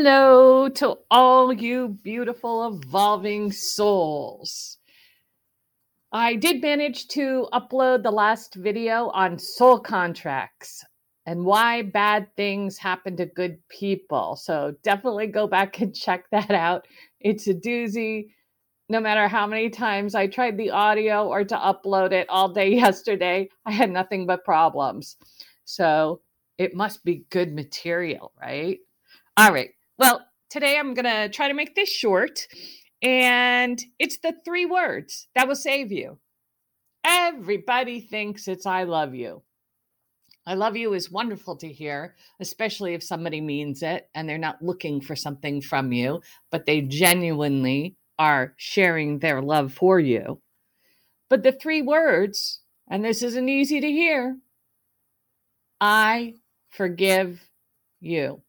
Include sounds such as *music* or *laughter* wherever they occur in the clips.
Hello to all you beautiful evolving souls. I did manage to upload the last video on soul contracts and why bad things happen to good people. So definitely go back and check that out. It's a doozy. No matter how many times I tried the audio or to upload it all day *laughs* yesterday, I had nothing but problems. So it must be good material, right? All right. Well, today I'm going to try to make this short. And it's the three words that will save you. Everybody thinks it's I love you. I love you is wonderful to hear, especially if somebody means it and they're not looking for something from you, but they genuinely are sharing their love for you. But the three words, and this isn't easy to hear I forgive you.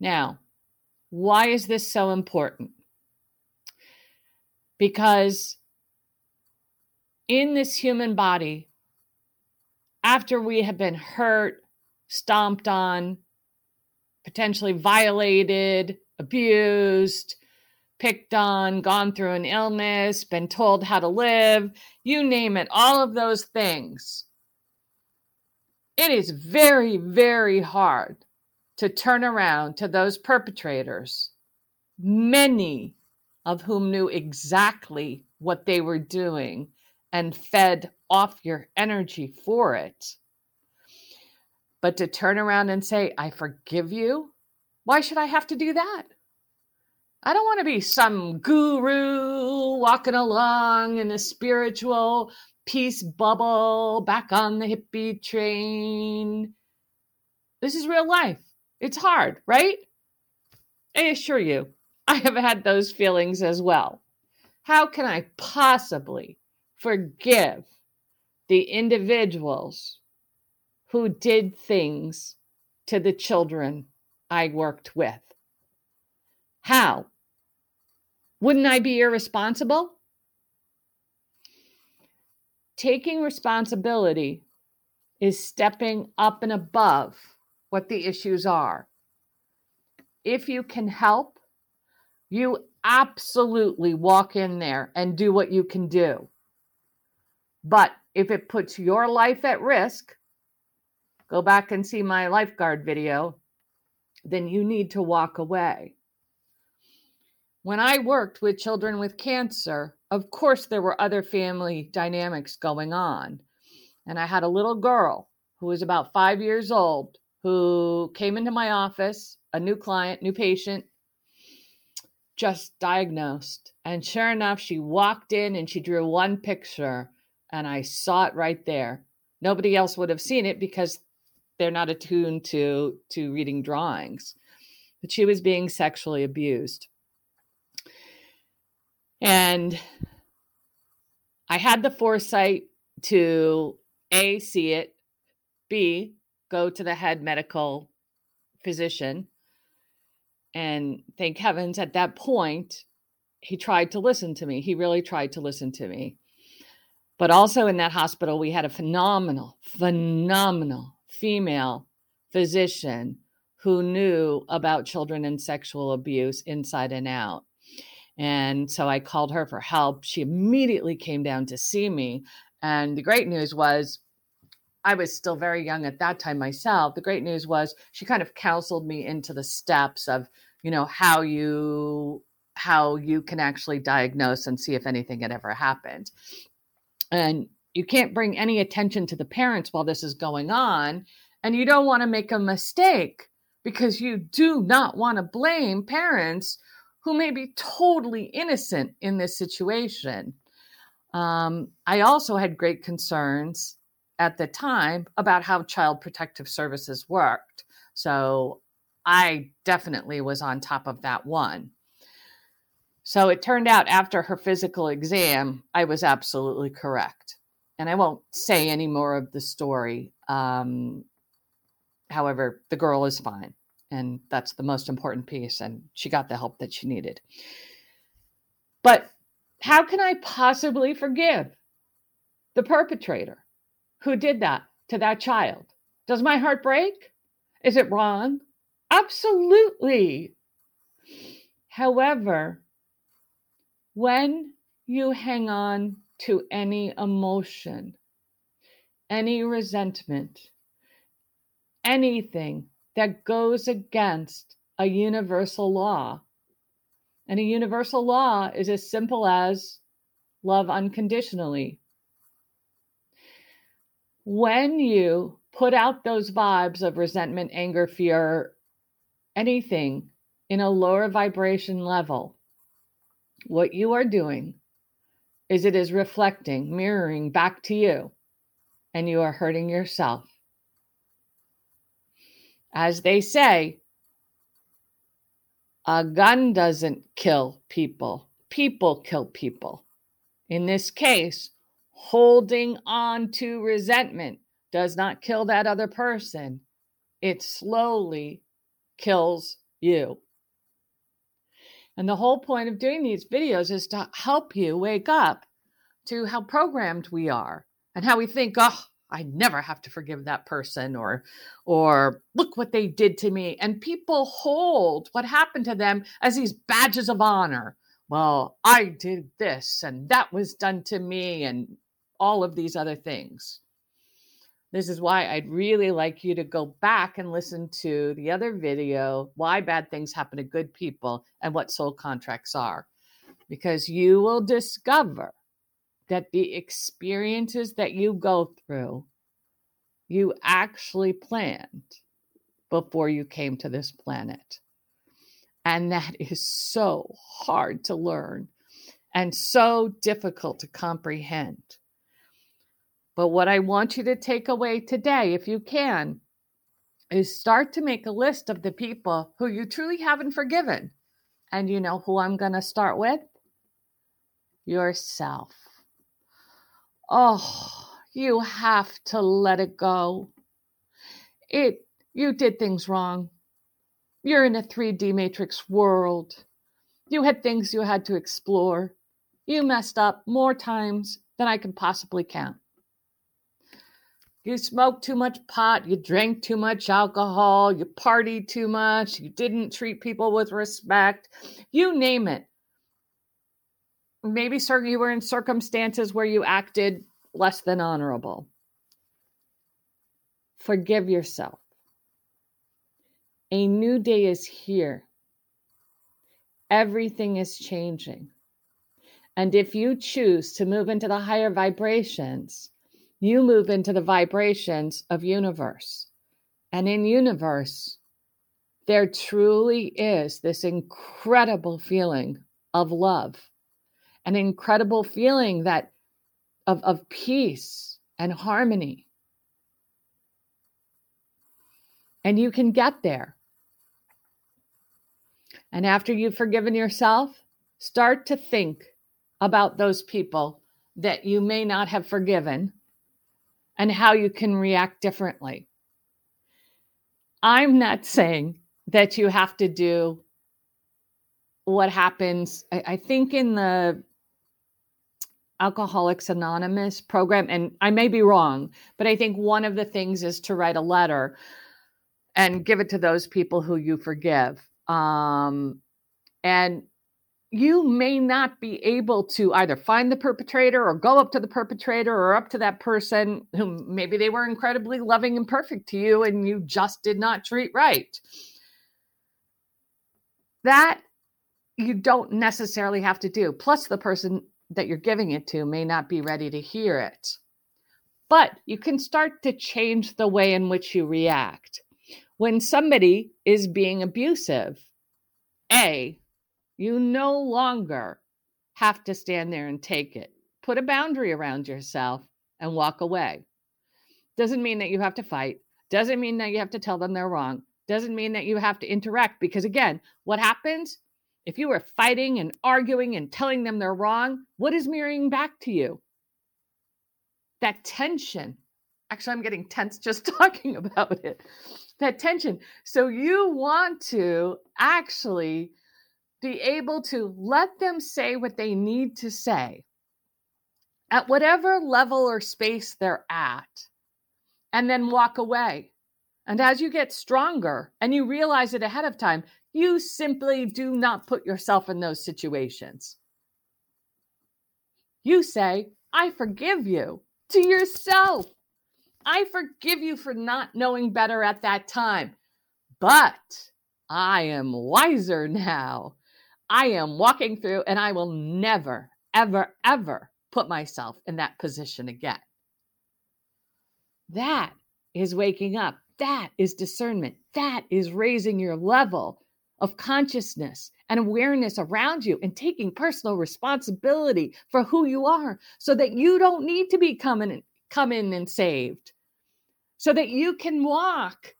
Now, why is this so important? Because in this human body, after we have been hurt, stomped on, potentially violated, abused, picked on, gone through an illness, been told how to live, you name it, all of those things. It is very, very hard to turn around to those perpetrators, many of whom knew exactly what they were doing and fed off your energy for it. But to turn around and say, I forgive you, why should I have to do that? I don't want to be some guru walking along in a spiritual peace bubble back on the hippie train. This is real life. It's hard, right? I assure you, I have had those feelings as well. How can I possibly forgive the individuals who did things to the children I worked with? How? Wouldn't I be irresponsible? Taking responsibility is stepping up and above what the issues are. If you can help, you absolutely walk in there and do what you can do. But if it puts your life at risk, go back and see my lifeguard video, then you need to walk away. When I worked with children with cancer, of course, there were other family dynamics going on. And I had a little girl who was about five years old who came into my office, a new client, new patient, just diagnosed. And sure enough, she walked in and she drew one picture, and I saw it right there. Nobody else would have seen it because they're not attuned to to reading drawings. But she was being sexually abused. And I had the foresight to A, see it, B, go to the head medical physician. And thank heavens at that point, he tried to listen to me. He really tried to listen to me. But also in that hospital, we had a phenomenal, phenomenal female physician who knew about children and sexual abuse inside and out. And so I called her for help. She immediately came down to see me. And the great news was I was still very young at that time myself. The great news was she kind of counseled me into the steps of, you know, how you how you can actually diagnose and see if anything had ever happened. And you can't bring any attention to the parents while this is going on, and you don't want to make a mistake because you do not want to blame parents who may be totally innocent in this situation. Um, I also had great concerns at the time about how child protective services worked. So I definitely was on top of that one. So it turned out after her physical exam, I was absolutely correct. And I won't say any more of the story. Um, however, the girl is fine. And that's the most important piece. And she got the help that she needed. But how can I possibly forgive the perpetrator? Who did that to that child. Does my heart break? Is it wrong? Absolutely. However, when you hang on to any emotion, any resentment, anything that goes against a universal law, and a universal law is as simple as love unconditionally. When you put out those vibes of resentment, anger, fear, anything in a lower vibration level, what you are doing is it is reflecting, mirroring back to you, and you are hurting yourself. As they say, a gun doesn't kill people, people kill people. In this case, holding on to resentment does not kill that other person, it slowly kills you. And the whole point of doing these videos is to help you wake up to how programmed we are and how we think, oh, I never have to forgive that person or or look what they did to me and people hold what happened to them as these badges of honor. Well, I did this and that was done to me and all of these other things. This is why I'd really like you to go back and listen to the other video, Why Bad Things Happen to Good People and What Soul Contracts Are, because you will discover that the experiences that you go through, you actually planned before you came to this planet. And that *laughs* is so hard to learn and so difficult to comprehend. But what I want you to take away today, if you can, is start to make a list of the people who you truly haven't forgiven. And you know who I'm going to start with? Yourself. Oh, you have to let it go. It you did things wrong. You're in a 3D matrix world. You had things you had to explore. You messed up more times than I can possibly count. You smoked too much pot, you drank too much alcohol, you partied too much, you didn't treat people with respect, you name it maybe sir, you were in circumstances where you acted less than honorable. Forgive yourself. A new day is here. Everything is changing. And if you choose to move into the higher vibrations, you move into the vibrations of universe. And in universe, there truly is this incredible feeling of love an incredible feeling that of, of peace and harmony. And you can get there. And after you've forgiven yourself, start to think about those people that you may not have forgiven and how you can react differently. I'm not saying that you have to do what happens. I, I think in the Alcoholics Anonymous program, and I may be wrong, but I think one of the things is to write a letter and give it to those people who you forgive. Um, and you may not be able to either find the perpetrator or go up to the perpetrator or up to that person who maybe they were incredibly loving and perfect to you and you just did not treat right. That you don't necessarily have to do. Plus, the person that you're giving it to may not be ready to hear it. But you can start to change the way in which you react. When somebody is being abusive, A, you no longer have to stand there and take it. Put a boundary around yourself and walk away. Doesn't mean that you have to fight, doesn't mean that you have to tell them they're wrong, doesn't mean that you have to interact because, again, what happens if you are fighting and arguing and telling them they're wrong, what is mirroring back to you? That tension. Actually, I'm getting tense just *laughs* talking about it. That tension. So you want to actually be able to let them say what they need to say at whatever level or space they're at, and then walk away. And as you get stronger and you realize it ahead of time, you simply do not put yourself in those situations. You say, I forgive you to yourself. I forgive you for not knowing better at that time. But I am wiser now. I am walking through, and I will never, ever, ever put myself in that position again. That is waking up. That is discernment. That is raising your level of consciousness and awareness around you and taking personal responsibility for who you are so that you don't need to be coming come in and saved so that you can walk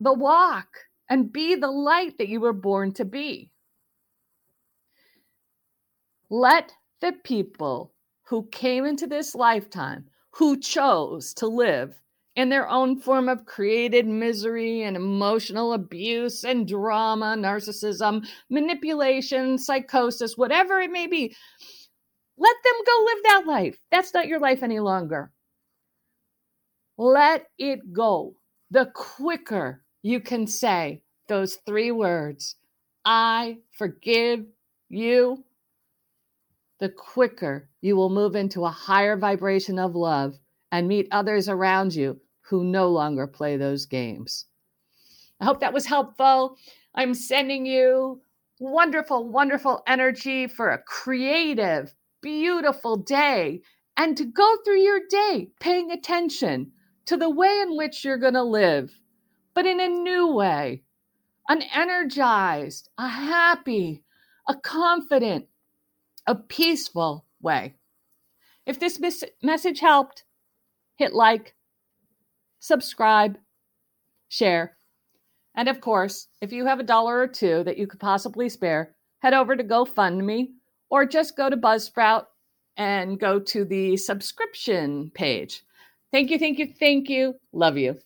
the walk and be the light that you were born to be let the people who came into this lifetime who chose to live in their own form of created misery and emotional abuse and drama, narcissism, manipulation, psychosis, whatever it may be. Let them go live that life. That's not your life any longer. Let it go. The quicker you can say those three words, I forgive you, the quicker you will move into a higher vibration of love and meet others around you who no longer play those games. I hope that was helpful. I'm sending you wonderful, wonderful energy for a creative, beautiful day and to go through your day paying attention to the way in which you're going to live, but in a new way, an energized, a happy, a confident, a peaceful way. If this mes- message helped, hit like, subscribe, share. And of course, if you have a dollar or two that you could possibly spare, head over to GoFundMe or just go to Buzzsprout and go to the subscription page. Thank you, thank you, thank you. Love you.